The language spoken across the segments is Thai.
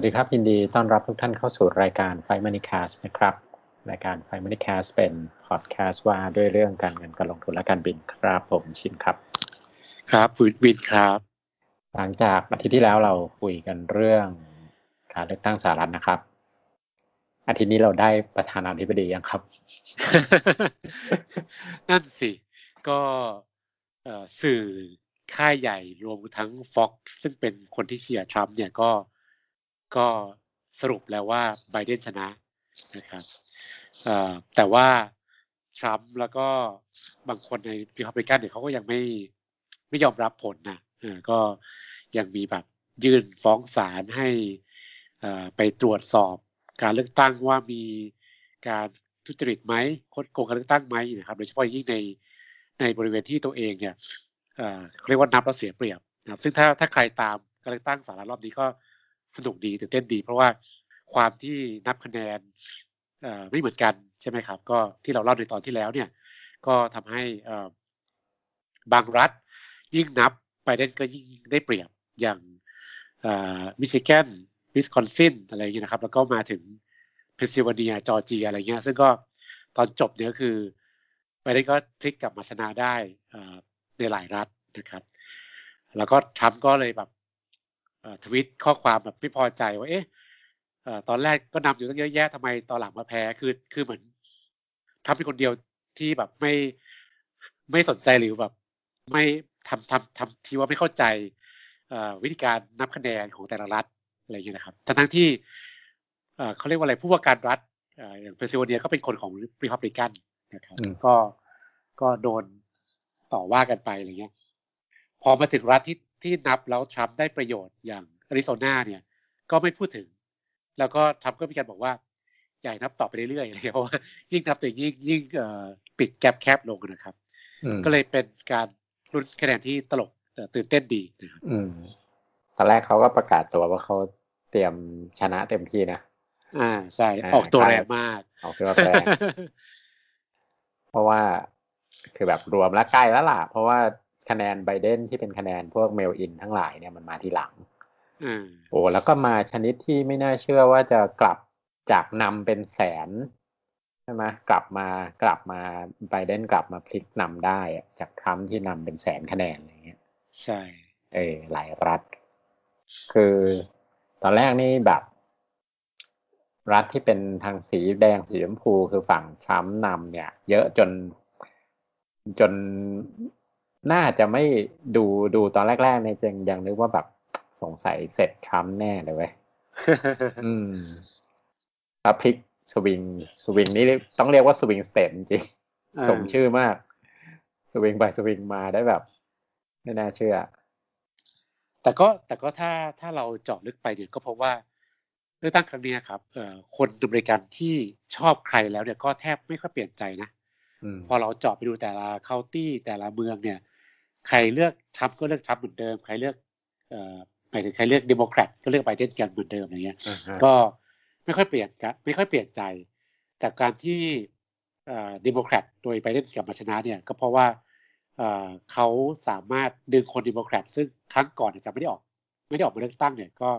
วัสดีครับ ยินดีต้อนรับทุกท่านเข้าสู่รายการไฟมันนี่แคสนะครับ รายการไฟมันนี่แคสเป็นพอดแคสต์ว่าด้วยเรื่องการเงินการลงทุนและการบินครับผมชินครับ ครับวินวินครับ หลังจากอาทิตย์ที่แล้วเราคุยกันเรื่องการเลือกตั้งสหรัฐนะครับ อาทิตย์นี้เราได้ประธานาธิบดียังครับ นั่นสิ ก็สื่อค่ายใหญ่รวมทั้ง Fox ซึ่งเป็นคนที่เชียร์ทรัมป์เนี่ยก็ ก็สรุปแล้วว่าไบเดนชนะนะครับแต่ว่าทรัมป์แล้วก็บางคนในรีพับลิกันเนี่ยเขาก็ยังไม่ไม่ยอมรับผลนะก็ยังมีแบบยื่นฟ้องศาลให้ไปตรวจสอบการเลือกตั้งว่ามีการทุจริตไหมคดโกงการเลือกตั้งไหมนะครับ โดยเฉพาะยิ่งในในบริเวณที่ตัวเองเนี่ยเรียกว่านับแล้วเสียเปรียบนะซึ่งถ้าถ้าใครตามการเลือกตั้งสหรัฐรอบนี้ก็ สนุกดีตื่นเต้นดี เพราะว่าความที่นับคะแนนไม่เหมือนกันใช่ไหมครับ ก็ที่เราเล่าในตอนที่แล้วเนี่ย ก็ทำให้บางรัฐยิ่งนับไบเดนก็ยิ่งได้เปรียบอย่างมิชิแกนวิสคอนซินอะไรอย่างเงี้ยนะครับ แล้วก็มาถึงเพนซิลเวเนียจอร์เจียอะไรเงี้ย ซึ่งก็ตอนจบเนี่ยคือไบเดนก็พลิกกลับมาชนะได้ในหลายรัฐนะครับ แล้วก็ทรัมป์ก็เลยแบบ ทวิตข้อความแบบไม่พอใจว่าเอ๊ะตอนแรกก็นำอยู่ตั้งเยอะแยะทำไมตอนหลังมาแพ้คือคือเหมือนทำเป็นคนเดียวที่แบบไม่ไม่สนใจหรือแบบ ไม่ทำทำทำที่ว่าไม่เข้าใจวิธีการนับคะแนนของแต่ละรัฐอะไรอย่างเงี้ยนะครับทั้งทั้งที่เขาเรียกว่าอะไรผู้ว่าการรัฐอย่างเพนซิลเวเนียก็เป็นคนของรีพับลิกันนะครับก็ก็โดนต่อว่ากันไปอะไรเงี้ย พอมาถึงรัฐที่ ที่นับแล้วทรัมป์ได้ประโยชน์อย่างอาริโซนาเนี่ยก็ไม่พูดถึง แล้วก็ทรัมป์ก็มีการบอกว่าให้นับต่อไปเรื่อยๆเพราะว่ายิ่งนับตัวยิ่งยิ่งปิด gap แคบลงนะครับ ก็เลยเป็นการลุ้นคะแนนที่ตลกตื่นเต้นดีนะครับตอนแรกเขาก็ประกาศตัวว่าเขาเตรียมชนะเต็มที่นะอ่าใช่ออกตัวแรงมาก ออกตัวแรงเพราะว่าคือแบบรวมแล้วใกล้แล้วล่ะ เพราะว่า คะแนนไบเดนที่เป็นคะแนนพวกเมลอินทั้งหลายเนี่ยมันมาทีหลังโอ้แล้วก็มาชนิดที่ไม่น่าเชื่อว่าจะกลับจากนำเป็นแสนใช่ไหมกลับมากลับมาไบเดนกลับมาพลิกนำได้จากทรัมป์ที่นำเป็นแสนคะแนนอะไรเงี้ย ใช่ เออหลายรัฐ คือตอนแรกนี่แบบ รัฐที่เป็นทางสีแดงสีชมพูคือฝั่งทรัมป์นำเนี่ย เยอะจนจน น่าจะไม่ดูดูตอนแรกๆในยังยังนึกว่าแบบสงสัยเสร็จทรัมป์แน่เลยเว้ยอืมแล้วพลิกสวิงสวิงนี่ต้องเรียกว่า swing state จริงสมชื่อมาก สวิงไปสวิงมาได้แบบไม่น่าเชื่อ แต่ก็แต่ก็ถ้าถ้าเราเจาะลึกไปเนี่ยก็เพราะว่าเลือกตั้งครั้งนี้ครับเอ่อคนอเมริกันที่ชอบใครแล้วเนี่ยก็แทบไม่ค่อยเปลี่ยนใจนะพอเราเจาะไปดูแต่ละ county แต่ละเมืองเนี่ย ใครเลือกทรัมป์ก็เลือกทรัมป์เหมือนเดิม ใครเลือกเอ่อหมายถึงใครเลือกเดโมแครตก็เลือกไบเดนกันเหมือนเดิมอย่างเงี้ย ก็ไม่ค่อยเปลี่ยนกันไม่ค่อยเปลี่ยนใจ แต่การที่เดโมแครตโดยไบเดนกลับมาชนะเนี่ยก็เพราะว่าเขาสามารถดึงคนเดโมแครตซึ่งครั้งก่อนจะไม่ได้ออก ไม่ได้ออกมาเลือกตั้งเนี่ยก็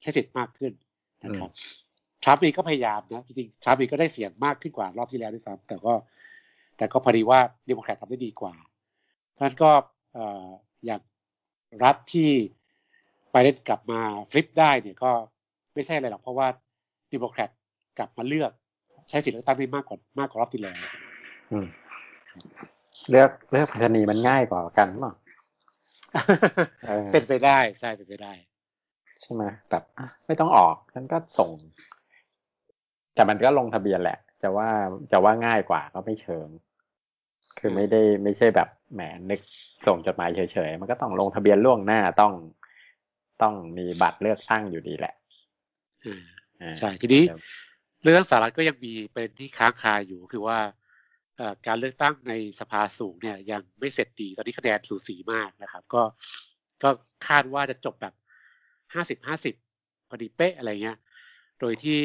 ใช้สิทธิ์มากขึ้นนะครับทรัมป์เองก็พยายามนะจริงๆทรัมป์เองก็ได้เสียงมากขึ้นกว่ารอบที่แล้วด้วยซ้ำแต่ก็ แต่ก็พอดีว่าเดโมแครตทำได้ดีกว่า เพราะนั้นก็อย่างรัฐที่ไปเล่นกลับมาฟลิปได้เนี่ยก็ไม่ใช่อะไรหรอกเพราะว่าดิโมแครตกลับมาเลือกใช้สิทธิเลือกตั้งได้มากกว่ามากกว่ารอบที่แล้วเลือกเลือกพัฒนีมันง่ายกว่ากันมั้งเป็นไปได้ใช่เป็นไปได้ ใช่ไหมแบบไม่ต้องออกฉันก็ส่ง แต่มันก็ลงทะเบียนแหละ จะว่าจะว่าง่ายกว่าก็ไม่เชิง คือไม่ได้ไม่ใช่แบบแหมนึกส่งจดหมายเฉยๆ มันก็ต้องลงทะเบียนล่วงหน้าต้องต้องมีบัตรเลือกตั้งอยู่ดีแหละใช่ทีนี้เรื่องสหรัฐก็ยังมีเป็นที่ค้างคาอยู่คือว่าการเลือกตั้งในสภาสูงเนี่ยยังไม่เสร็จดีตอนนี้คะแนนสูสีมากนะครับ ก็ก็คาดว่าจะจบแบบห้าสิบห้าสิบพอดีเป๊ะอะไรเงี้ย โดยที่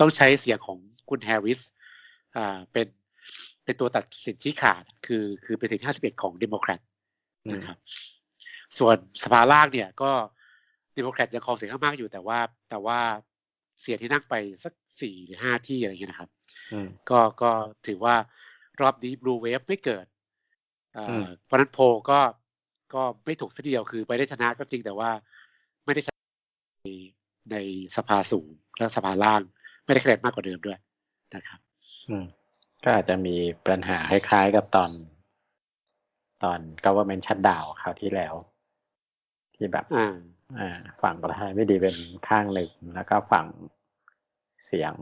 ต้องใช้เสียงของคุณแฮร์ริสเป็น เป็นตัวตัดสินชี้ขาด คือคือเป็นเสียง51 ของเดโมแครตนะครับส่วนสภาล่างเนี่ยก็เดโมแครตยังครองเสียงข้างมากอยู่แต่ว่า แต่ว่าเสียที่นั่งไปสักสี่หรือห้าที่อะไรเงี้ยนะครับอืมก็ก็ถือว่ารอบนี้ Blue Wave ไม่เกิดเอ่ออืมเพราะฉะนั้นโพลก็ก็ไม่ถูกทีเดียวคือไปได้ชนะก็จริงแต่ว่าไม่ได้ชนะในในสภาสูงและสภาล่าง ไม่ได้คะแนนมากกว่าเดิมด้วยนะครับ อืม ก็อาจจะมีปัญหาคล้ายๆกับตอนตอน government shutdown คราวที่แล้ว ที่แบบอ่าอ่าฝั่งประธานาธิบดีเป็นข้างหนึ่ง แล้วก็ฝั่งเสียง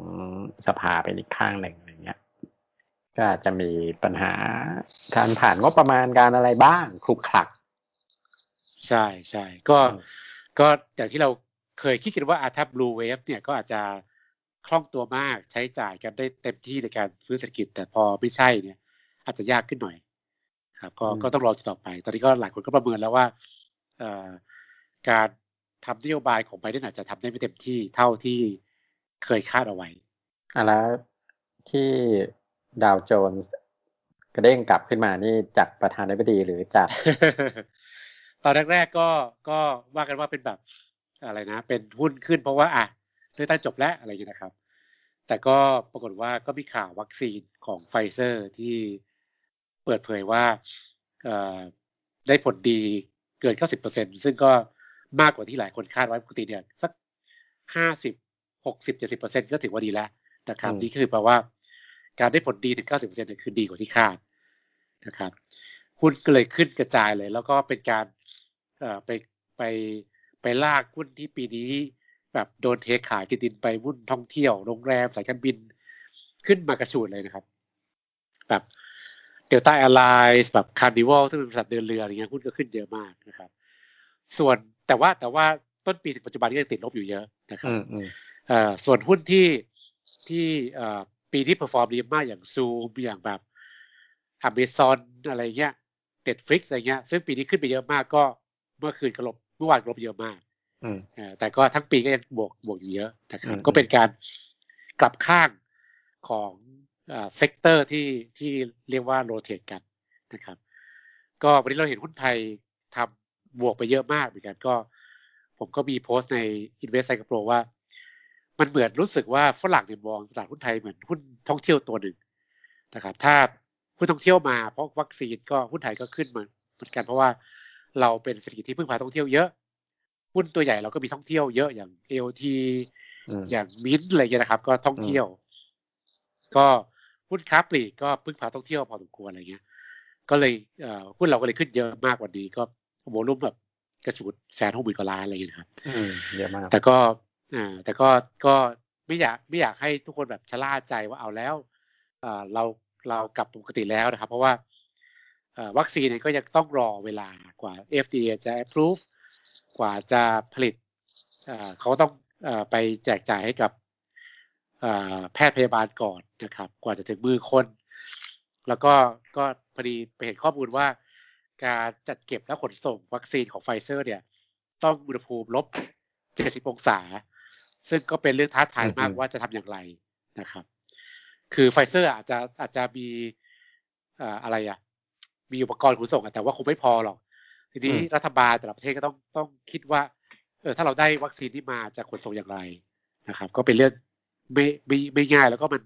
สภาเป็นอีกข้างหนึ่งอย่างเงี้ย ก็อาจจะมีปัญหาการผ่านงบประมาณการอะไรบ้างคลุกคลัก ใช่ใช่ก็อืมก็อย่างที่เราเคยคิดกันว่าอะถ้า Blue Wave เนี่ยก็อาจจะ คล่องตัวมากใช้จ่ายกันได้เต็มที่ในการฟื้นเศรษฐกิจ แต่พอไม่ใช่เนี่ย อาจจะยากขึ้นหน่อย ครับ ก็อืมก็ต้องรอต่อไป ตอนนี้ก็หลายคนก็ประเมินแล้วว่าเอ่อการทำนโยบายของไบเดนอาจจะทำได้ไม่เต็มที่เท่าที่เคยคาดเอาไว้อะแล้วที่ดาวโจนส์กระเด้งกลับขึ้นมานี่จากประธานาธิบดีหรือจาก ตอนแรกๆก็ก็ว่ากันว่าเป็นแบบอะไรนะ เป็นหุ้นขึ้นเพราะว่าอะ เลือกตั้งจบแล้วอะไรอย่างเงี้ยนะครับ แต่ก็ปรากฏว่าก็มีข่าววัคซีนของไฟเซอร์ที่เปิดเผยว่าเอ่อได้ผลดีเกิน 90%ซึ่งก็มากกว่าที่หลายคนคาดไว้ปกติเนี่ยสัก 50 60 70%ก็ถือว่าดีแล้วนะครับอืมนี่คือแปลว่าการได้ผลดีถึง 90%เนี่ยคือดีกว่าที่คาดนะครับหุ้นก็เลยขึ้นกระจายเลย แล้วก็เป็นการเอ่อไปไปไปลากหุ้นที่ปีนี้ แบบโดนเทขายติดดินไปหุ้นท่องเที่ยวโรงแรมสายการบินขึ้นมากระฉูดเลยนะครับ แบบเดลต้าแอร์ไลน์แบบคาร์นิวัลซึ่งเป็นบริษัทเดินเรืออะไรเงี้ยหุ้นก็ขึ้นเยอะมากนะครับ ส่วนแต่ว่าแต่ว่าต้นปีถึงปัจจุบันก็ยังติดลบอยู่เยอะนะครับอืมอืมเอ่อส่วนหุ้นที่ที่เอ่อปีที่ perform ดีมากอย่างซูมอย่างแบบ Amazon อะไรเงี้ย Netflix อะไรเงี้ย ซึ่งปีนี้ขึ้นไปเยอะมากก็เมื่อคืนก็ลบเมื่อวานก็ลบเยอะมากอืมเอ่อ แต่ก็ทั้งปีก็ยังบวกบวกอยู่เยอะนะครับอืมก็เป็นการกลับข้างของ sector ที่ที่เรียกว่า rotate กันนะครับ ก็วันนี้เราเห็นหุ้นไทยทำบวกไปเยอะมากเหมือนกันก็ ผมก็มีโพสต์ใน Invest Cycle Pro ว่า มันเหมือนรู้สึกว่าฝรั่งเนี่ยมองตลาดหุ้นไทยเหมือนหุ้นท่องเที่ยวตัวหนึ่งนะครับ ถ้าหุ้นท่องเที่ยวมาเพราะวัคซีนก็หุ้นไทยก็ขึ้นมาเหมือนกันเพราะว่าเราเป็นเศรษฐกิจที่พึ่งพาท่องเที่ยวเยอะ หุ้นตัวใหญ่เราก็มีท่องเที่ยวเยอะอย่าง AOT อืมอย่างมิ้นท์อะไรเงี้ยนะครับ ก็ท่องเที่ยว ก็หุ้นค้าปลีกก็พึ่งพาท่องเที่ยวพอสมควรอะไรเงี้ย ก็เลยเอ่อหุ้นเราก็เลยขึ้นเยอะมากกว่านี้ก็โวลุ่มแบบกระฉูดแสนหกหมื่นกว่าล้านอะไรเงี้ยนะครับอืมเยอะมากแต่ก็อ่าแต่ก็ก็ไม่อยากไม่อยากให้ทุกคนแบบชะล่าใจว่าเอาแล้วอ่าเราเรากลับปกติแล้วนะครับ เพราะว่าเอ่อวัคซีนเนี่ยก็ยังต้องรอเวลากว่า FDA จะ approve กว่าจะผลิตอ่าเขาต้องเอ่อไปแจกจ่ายให้กับอ่าแพทย์พยาบาลก่อนนะครับ กว่าจะถึงมือคน แล้วก็ก็พอดีไปเห็นข้อมูลว่า การจัดเก็บและขนส่งวัคซีนของไฟเซอร์เนี่ย ต้องอุณหภูมิลบ 70 องศา ซึ่งก็เป็นเรื่องท้าทายมากอืมว่าจะทำอย่างไรนะครับ คือไฟเซอร์อาจจะอาจจะมีเอ่ออะไรอะ มีอุปกรณ์ขนส่งอะแต่ว่าคงไม่พอหรอก ทีนี้รัฐบาลแต่ละประเทศก็ต้องต้องคิดว่าเออถ้าเราได้วัคซีนที่มาจะขนส่งอย่างไรนะครับ ก็เป็นเรื่องไม่ไม่ไม่ง่ายแล้วก็มัน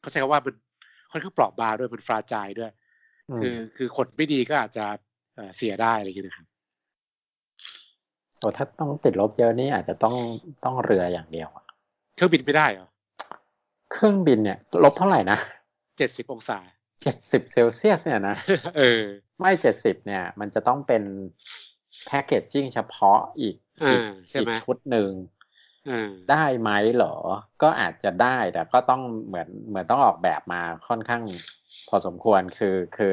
เขาใช้คำว่ามันค่อนข้างเปราะบางด้วยมันฟราจายด้วยอืมคือคือขนไม่ดีก็อาจจะเอ่อเสียได้อะไรอย่างเงี้ยนะครับโอ้ถ้าต้องติดลบเยอะนี่อาจจะต้องต้องเรืออย่างเดียวอะเครื่องบินไม่ได้เหรอเครื่องบินเนี่ย ลบเท่าไหร่นะเจ็ดสิบองศาเจ็ดสิบเซลเซียสเนี่ยนะเออ ไม่เจ็ดสิบเนี่ย มันจะต้องเป็นแพคเกจจิ้งเฉพาะอีกอ่าอีกใช่ไหมอีกชุดหนึ่งอ่าได้ไหมเหรอ ก็อาจจะได้แต่ก็ต้องเหมือนเหมือนต้องออกแบบมาค่อนข้างพอสมควรคือคือ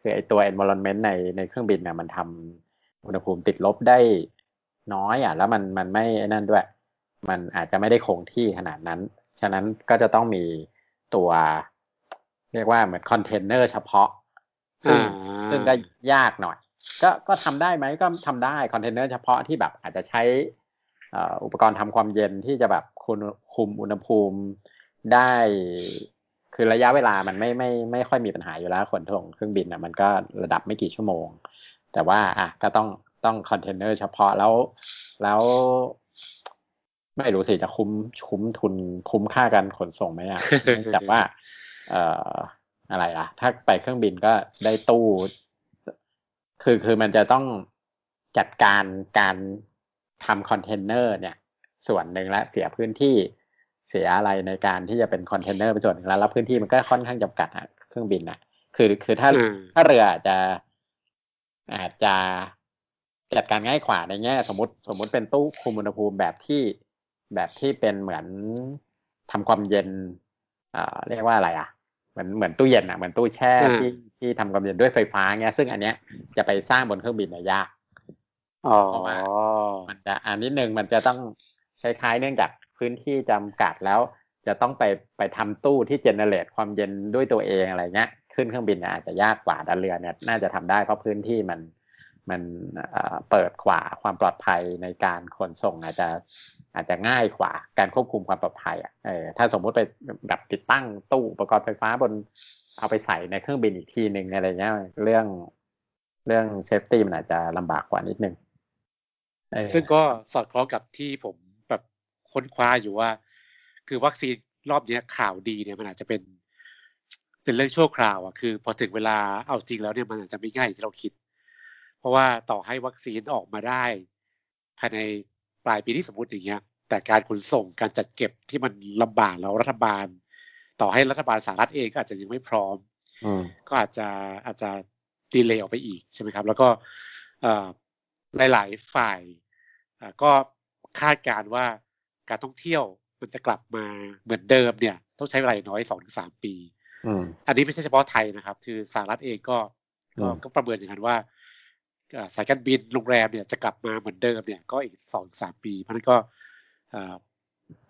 คือไอตัว environment ในในเครื่องบินเนี่ยมันทำอุณหภูมิติดลบได้น้อยอะ แล้วมันมันไม่ไอ้นั่นด้วย มันอาจจะไม่ได้คงที่ขนาดนั้น ฉะนั้นก็จะต้องมีตัว เรียกว่าเหมือนคอนเทนเนอร์เฉพาะซึ่งอ่า ซึ่งก็ยากหน่อย ก็ก็ทำได้ไหมก็ทำได้คอนเทนเนอร์เฉพาะที่แบบอาจจะใช้เอ่ออุปกรณ์ทำความเย็นที่จะแบบคุมคุมอุณหภูมิได้ คือระยะเวลามันไม่ไม่ไม่ค่อยมีปัญหาอยู่แล้วขนส่งเครื่องบินอะมันก็ระดับไม่กี่ชั่วโมง แต่ว่าอะก็ต้องต้องคอนเทนเนอร์เฉพาะแล้วแล้วไม่รู้สิจะคุ้มคุ้มทุนคุ้มค่าการขนส่งไหมอะเนื่องจากว่า เอ่อ อะไรอะ ถ้าไปเครื่องบินก็ได้ตู้ คือคือมันจะต้องจัดการการทำคอนเทนเนอร์เนี่ย ส่วนหนึ่งและเสียพื้นที่เสียอะไรในการที่จะเป็นคอนเทนเนอร์เป็นส่วนหนึ่งแล้วแล้วพื้นที่มันก็ค่อนข้างจำกัดอะเครื่องบินอะคือคือถ้าอืมถ้าเรืออาจจะอาจจะจัดการง่ายกว่าในแง่ สมมติสมมุติเป็นตู้คุมอุณหภูมิแบบที่แบบที่เป็นเหมือนทำความเย็นเอ่อเรียกว่าอะไรอะเห มือนเหมือนตู้เย็นอะเหมือนตู้แช่อืมที่ที่ทำความเย็นด้วยไฟฟ้าเงี้ยซึ่งอันเนี้ยจะไปสร้างบนเครื่องบินเนี่ยยากอ๋อเพราะว่ามันจะอันนิดนึงมันจะต้องคล้ายๆ เนื่องจากพื้นที่จำกัดแล้วจะต้องไปไปทำตู้ที่เจเนเรตความเย็นด้วยตัวเองอะไรเงี้ยขึ้นเครื่องบินเนี่ยอาจจะยากกว่าดันเรือเนี่ยน่าจะทำได้เพราะพื้นที่มันมันเอ่อเปิดกว่าความปลอดภัยในการขนส่งอาจจะ อาจจะง่ายกว่าการควบคุมความปลอดภัยอะเออถ้าสมมุติไปแบบติดตั้งตู้อุปกรณ์ไฟฟ้าบนเอาไปใส่ในเครื่องบินอีกทีหนึ่งอะไรเงี้ยเรื่องเรื่อง safety มันอาจจะลำบากกว่านิดนึงซึ่งก็สอดคล้องกับที่ผมแบบค้นคว้าอยู่ว่า คือวัคซีนรอบนี้ข่าวดีเนี่ยมันอาจจะเป็น เป็นเรื่องชั่วคราวอะคือ พอถึงเวลาเอาจริงแล้วเนี่ยมันอาจจะไม่ง่ายอย่างที่เราคิด เพราะว่าต่อให้วัคซีนออกมาได้ ภายใน ลายปีที่สมมติอย่างเงี้ย แต่การขนส่งการจัดเก็บที่มันลำบากแล้วรัฐบาล ต่อให้รัฐบาลสหรัฐเองก็อาจจะยังไม่พร้อมอืมก็อาจจะอาจจะดีเลย์ออกไปอีกใช่ไหมครับ แล้วก็เอ่อหลาย ๆ ฝ่ายอ่าก็คาดการณ์ว่าการท่องเที่ยวมันจะกลับมาเหมือนเดิมเนี่ย ต้องใช้เวลาอย่างน้อยสองถึงสามปีอืมอันนี้ไม่ใช่เฉพาะไทยนะครับ คือสหรัฐเองก็ก็อืมก็ประเมินอย่างนั้นว่าเอ่อ สายการบินโรงแรมเนี่ยจะกลับมาเหมือนเดิมเนี่ยก็อีกสองสามปี เพราะฉะนั้นก็เอ่อ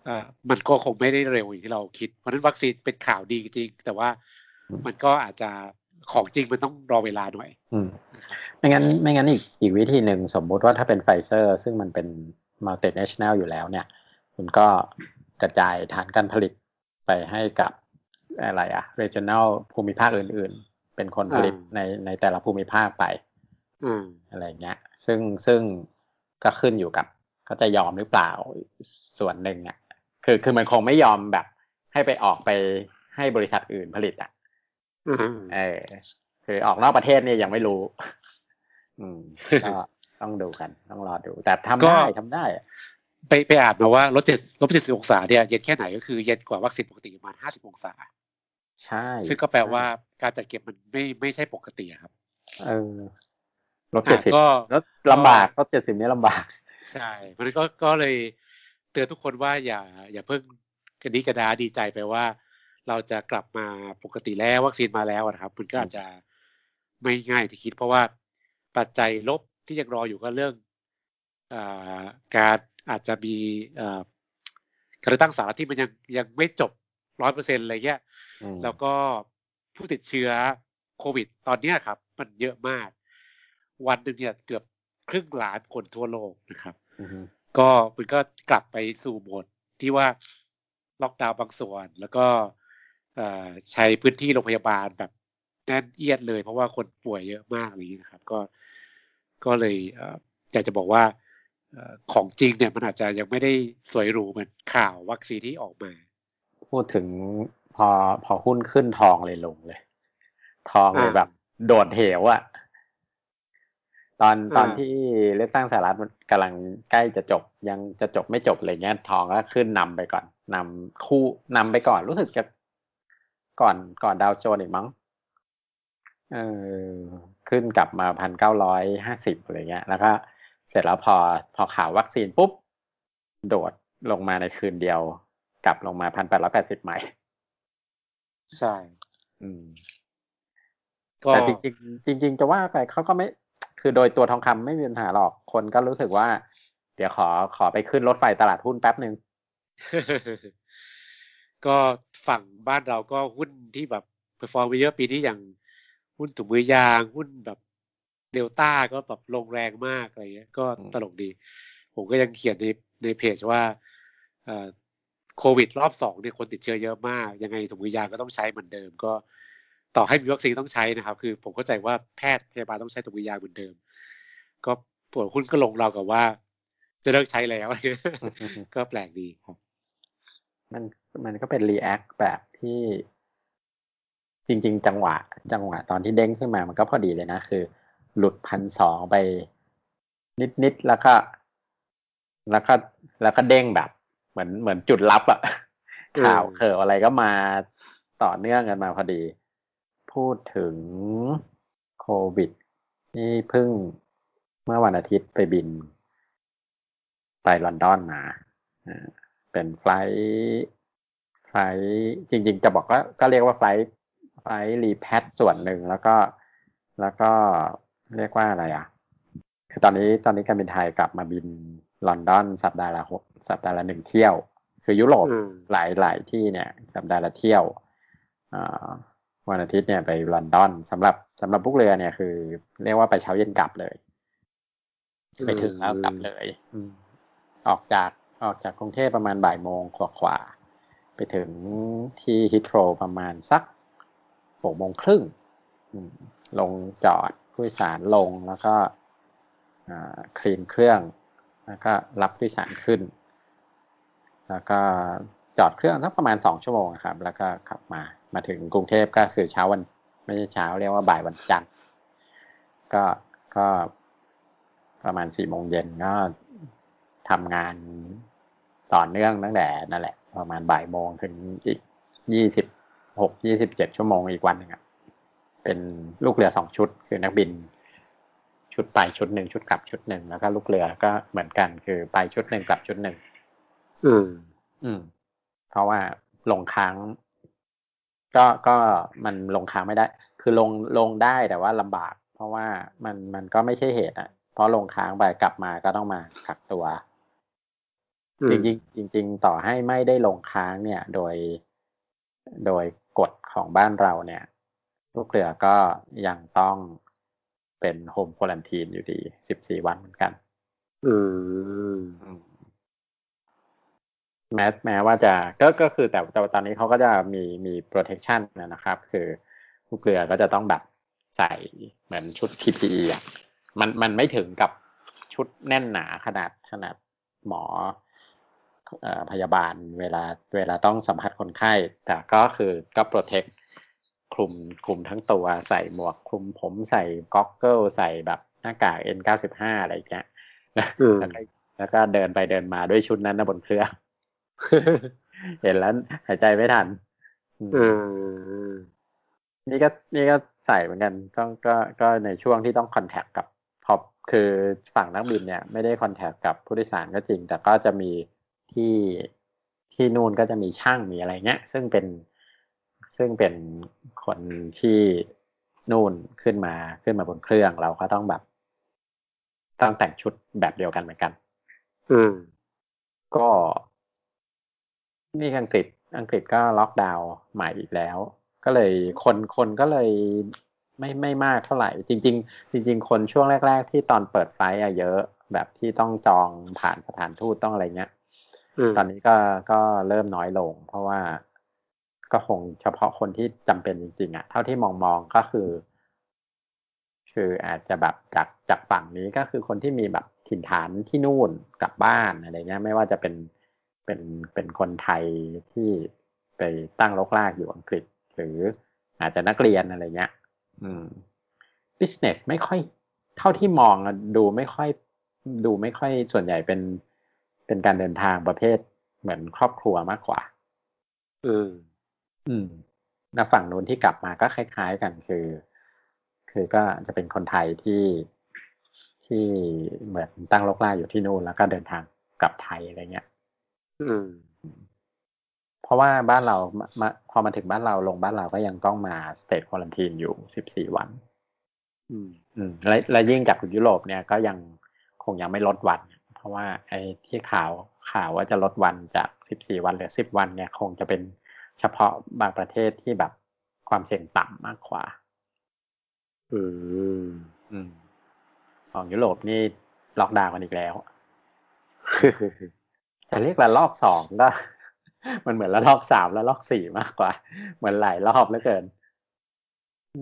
เอ่อมันก็คงไม่ได้เร็วอย่างที่เราคิด เพราะฉะนั้นวัคซีนเป็นข่าวดีจริง แต่ว่ามันก็อาจจะของจริงมันต้องรอเวลาหน่อยอืมไม่งั้นไม่งั้นอีกอีกวิธีหนึ่งสมมุติว่าถ้าเป็นไฟเซอร์ ซึ่งมันเป็น multinational อยู่แล้วเนี่ย คุณก็กระจายฐานการผลิตไปให้กับอะไรอะ regional ภูมิภาคอื่น ๆ เป็นคนผลิตอ่าในในแต่ละภูมิภาคไป อืมอะไรเงี้ย ซึ่งซึ่งก็ขึ้นอยู่กับเขาจะยอมหรือเปล่าส่วนหนึ่งอะ คือคือมันคงไม่ยอมแบบ ให้ไปออกไปให้บริษัทอื่นผลิตอะอืมเออคือออกนอกประเทศเนี่ยยังไม่รู้ อืมก็ต้องดูกัน ต้องรอดู แต่ทำได้ทำได้อะไปไปอ่านมาว่าลดเจ็ดลบเจ็ดสิบองศาเนี่ยเย็นแค่ไหนก็คือเย็นกว่าวัคซีนปกติประมาณห้าสิบองศา ใช่ ซึ่งก็แปลว่าการจัดเก็บมันไม่ไม่ใช่ปกติอะครับ เออ ลดเจ็ดสิบก็แล้วลำบากลดเจ็ดสิบนี้ยลำบาก ใช่เพราะฉะนั้นก็ก็เลยเตือนทุกคนว่าอย่า อย่าเพิ่งกระดิกระดาดีใจไปว่า เราจะกลับมาปกติแล้ววัคซีนมาแล้วอะนะครับ มันก็อาจจะไม่ง่ายที่คิด เพราะว่าปัจจัยลบที่ยังรออยู่ก็เรื่องอาการอาจจะมีเอ่อการเลือกตั้งสหรัฐที่มันยังยังไม่จบร้อยเปอร์เซ็นต์อะไรเงี้ยอืมแล้วก็ผู้ติดเชื้อโควิด ตอนเนี้ยครับ มันเยอะมาก วันหนึ่งเนี่ยเกือบครึ่งล้านคนทั่วโลกนะครับอืมก็มันก็กลับไปสู่โหมดที่ว่าล็อกดาวน์บางส่วน แล้วก็เอ่อใช้พื้นที่โรงพยาบาลแบบแน่นเอียดเลย เพราะว่าคนป่วยเยอะมากอะไรอย่างนี้นะครับ ก็ก็เลยเอ่ออยากจะบอกว่าเอ่อของจริงเนี่ยมันอาจจะยังไม่ได้สวยหรูเหมือนข่าววัคซีนที่ออกมา พูดถึงพอพอหุ้นขึ้นทองเลยลงเลย ทองเลยอ่าแบบ โดดเหวอะ ตอนอ่าตอนที่เลือกตั้งสหรัฐมันกำลังใกล้จะจบ ยังจะจบไม่จบอะไรเงี้ยทองก็ขึ้นนำไปก่อนนำคู่นำไปก่อนรู้สึกจะก่อนก่อนดาวโจนส์อีกมั้งเออขึ้นกลับมาพันเก้าร้อยห้าสิบอะไรเงี้ย แล้วก็เสร็จแล้วพอพอข่าววัคซีนปุ๊บ โดดลงมาในคืนเดียว กลับลงมาพันแปดร้อยแปดสิบใหม่ ใช่ อืมก็แต่จริงๆจริง ๆ จะว่าไปเขาก็ไม่ คือโดยตัวทองคำไม่มีปัญหาหรอกคนก็รู้สึกว่า เดี๋ยวขอขอไปขึ้นรถไฟตลาดหุ้นแป๊บหนึ่งก็ฝั่งบ้านเราก็หุ้นที่แบบเ e อร์ฟอร์มไปเยอะปีนี้อย่างหุ้นถุงมือยางหุ้นแบบเดลต้าก็แบบลงแรงมากอะไรเงี้ย ก็ตลกดี ผมก็ยังเขียนในในเพจว่าโควิดรอบสองเนี่ยคนติดเชื้อเยอะมาก ยังไงถุงมือยางก็ต้องใช้เหมือนเดิม ก็ ต่อให้มีวัคซีนต้องใช้นะครับ คือผมเข้าใจว่าแพทย์พยาบาลต้องใช้ถุงมือยางเหมือนเดิม ก็ผลหุ้นก็ลงเรากับว่า จะเลิกใช้แล้ว ก็แปลกดีครับ มันมันก็เป็นรีแอคแบบที่จริง ๆ จังหวะ จังหวะตอนที่เด้งขึ้นมามันก็พอดีเลยนะ คือ หลุดพันสองไปนิดๆแล้วก็ แล้วก็แล้วก็เด้งแบบ เหมือนเหมือนจุดลับอะข่าวเข่ออะไรก็มาต่อเนื่องกันมาพอดี พูดถึงโควิด นี่เพิ่งเมื่อวันอาทิตย์ไปบิน ไปลอนดอนมาเป็นไฟล์ไฟล์จริง ๆ จะบอกว่าก็เรียกว่าไฟล์ไฟล์รีแพทส่วนหนึ่งแล้วก็แล้วก็เรียกว่าอะไรอะ คือตอนนี้ตอนนี้การบินไทยกลับมาบินลอนดอนสัปดาห์ละหกสัปดาห์ละหนึ่งเที่ยว คือยุโรปหลายหลายที่เนี่ย สัปดาห์ละเที่ยว วันอาทิตย์เนี่ยไปลอนดอนสำหรับสำหรับพวกเรือเนี่ยคือ เรียกว่าไปเช้าเย็นกลับเลยไปถึงแล้วกลับเลยออกจากออกจากกรุงเทพประมาณบ่ายโมงกว่าๆไปถึงที่ฮิตโรประมาณสักหกโมงครึ่งลงจอดผู้โดยสารลงแล้วก็คลีนเครื่อง แล้วก็รับผู้โดยสารขึ้น แล้วก็จอดเครื่องสักประมาณสองชั่วโมงครับ แล้วก็ขับมา มาถึงกรุงเทพก็คือเช้าวัน ไม่ใช่เช้าเรียกว่าบ่ายวันจันทร์ก็ก็ประมาณสี่โมงเย็นก็ทำงานต่อเนื่องตั้งแต่นั่นแหละ ประมาณบ่ายโมงถึงอีกยี่สิบหกยี่สิบเจ็ดชั่วโมงอีกวันหนึ่งอะเป็นลูกเรือสองชุด คือนักบิน ชุดไปชุดหนึ่งชุดกลับชุดหนึ่งแล้วก็ลูกเรือก็เหมือนกัน คือไปชุดหนึ่งกลับชุดหนึ่งอืมอืม เพราะว่าลงค้าง ก็ก็มันลงค้างไม่ได้ คือลงลงได้แต่ว่าลำบาก เพราะว่ามันมันก็ไม่ใช่เหตุอะ เพราะลงค้างไปกลับมาก็ต้องมากักตัว จริงจริงจริงต่อให้ไม่ได้ลงค้างเนี่ย โดยโดยกฎของบ้านเราเนี่ยลูกเรือก็ยังต้องเป็นโฮมควอลันทีนอยู่ดีสิบสี่วันเหมือนกัน อืม แม้แม้ว่าจะก็ก็คือแต่แต่ตอนนี้เขาก็จะมีมี protection นะครับ คือลูกเรือก็จะต้องแบบใส่เหมือนชุด PPE อะมันมันไม่ถึงกับชุดแน่นหนาขนาดขนาดหมอพยาบาลเวลาเวลาต้องสัมผัสคนไข้ แต่ก็คือก็โปรเทคคลุมคลุมทั้งตัวใส่หมวกคลุมผมใส่ก็อกเกิลใส่แบบหน้ากาก N95 อะไรเงี้ยแล้วก็แล้วก็เดินไปเดินมาด้วยชุดนั้นนะบนเครื่อง เห็นแล้วหายใจไม่ทันนี่ก็นี่ก็ใส่เหมือนกันต้องก็ก็ในช่วงที่ต้องคอนแทคกับพอคือฝั่งนักบินเนี่ย ไม่ได้คอนแทคกับผู้โดยสารก็จริง แต่ก็จะมีที่ที่นู่นก็จะมีช่างมีอะไรเงี้ย ซึ่งเป็นซึ่งเป็นคนที่นู่นขึ้นมาขึ้นมาบนเครื่องเราก็ต้องแบบ ต้องแต่งชุดแบบเดียวกันเหมือนกัน อืม ก็ นี่อังกฤษอังกฤษก็ล็อกดาวน์ใหม่อีกแล้ว ก็เลยคนคนก็เลยไม่ไม่มากเท่าไหร่ จริง ๆ จริง ๆ คนช่วงแรก ๆ ที่ตอนเปิดไฟอะเยอะแบบที่ต้องจองผ่านสถานทูตต้องอะไรเงี้ยตอนนี้ก็ก็เริ่มน้อยลง เพราะว่าก็คงเฉพาะคนที่จำเป็นจริงๆอะ่ะเท่าที่มองมองก็คือ คืออาจจะแบบจากจากฝั่งนี้ก็คือคนที่มีแบบถิ่นฐานที่นู่นกลับบ้านอะไรเงี้ย ไม่ว่าจะเป็น เป็นเป็นคนไทยที่ไปตั้งรกรากอยู่อังกฤษ หรืออาจจะนักเรียนอะไรเงี้ย อืม business ไม่ค่อย เท่าที่มองดูไม่ค่อย ดูไม่ค่อยส่วนใหญ่เป็น เป็นการเดินทางประเภทเหมือนครอบครัวมากกว่า อืมอืมแล้วฝั่งนู้นที่กลับมาก็คล้ายๆกันคือ คือก็จะเป็นคนไทยที่ที่เหมือนตั้งโลกล่าอยู่ที่นู่นแล้วก็เดินทางกลับไทยอะไรเงี้ย อืมเพราะว่าบ้านเรามาพอมาถึงบ้านเราลงบ้านเราก็ยังต้องมาสเตทควอลันทีนอยู่สิบสี่วัน อืม อืม และและยิ่งจากยุโรปเนี่ยก็ยังคงยังไม่ลดวัน เพราะว่า ไอ้ที่ข่าวข่าวว่าจะลดวันจากสิบสี่วันเหลือสิบวันเนี่ยคงจะเป็นเฉพาะบางประเทศที่แบบความเสี่ยงต่ำมากกว่า อืม อืม ของยุโรปนี่ล็อกดาวน์กันอีกแล้ว จะเรียกละลอกสองก็ มันเหมือนละลอกสามละลอกสี่มากกว่า เหมือนหลายรอบเหลือเกิน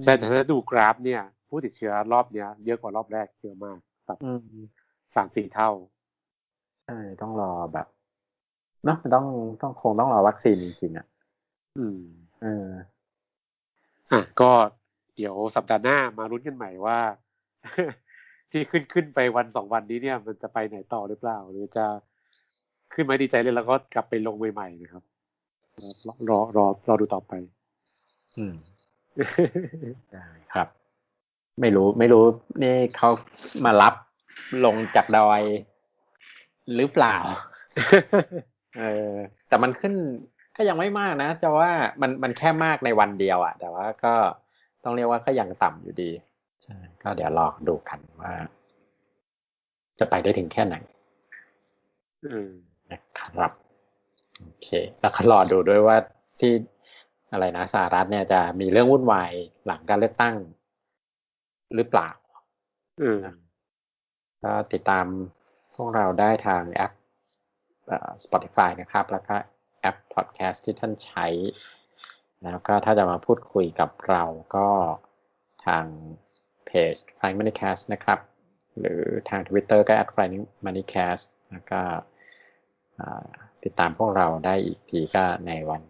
ใช่แต่ถ้าดูกราฟเนี่ย ผู้ติดเชื้อรอบเนี้ยเยอะกว่ารอบแรกเยอะมากแบบอืมสามสี่เท่า ใช่ต้องรอแบบเนาะมันต้องต้องคงต้องรอวัคซีนจริงๆอะ อืม เอออะก็เดี๋ยวสัปดาห์หน้ามาลุ้นกันใหม่ว่า ที่ขึ้นขึ้นไปวันสองวันนี้เนี่ย มันจะไปไหนต่อหรือเปล่า หรือจะ ขึ้นมาดีใจเลยแล้วก็กลับไปลงใหม่ๆนะครับรอรอรอรอดูต่อไป อืมได้ครับ ไม่รู้ ไม่รู้ นี่เขามารับลงจากดอยหรือเปล่า เออ แต่มันขึ้นก็ยังไม่มากนะจะว่ามันมันแค่มากในวันเดียวอะแต่ว่าก็ต้องเรียกว่าก็ยังต่ำอยู่ดี ใช่ ก็เดี๋ยวรอดูกันว่า จะไปได้ถึงแค่ไหน อืม นะครับโอเค แล้วก็รอดูด้วยว่าที่อะไรนะสหรัฐเนี่ยจะมีเรื่องวุ่นวายหลังการเลือกตั้งหรือเปล่าอืมก็ติดตามพวกเราได้ทางแอปเอ่อ Spotify นะครับ แล้วก็แอป Podcast ที่ท่านใช้ แล้วก็ถ้าจะมาพูดคุยกับเราก็ทางเพจ Flying Moneycast นะครับ หรือทาง Twitter ก็ @flying moneycast แล้วก็อ่า ติดตามพวกเราได้อีกทีก็ในวัน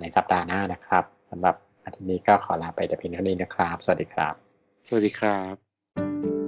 ในสัปดาห์หน้านะครับสำหรับอาทิตย์นี้ก็ขอลาไปแต่เพียงเท่านี้นะครับ สวัสดีครับ สวัสดีครับ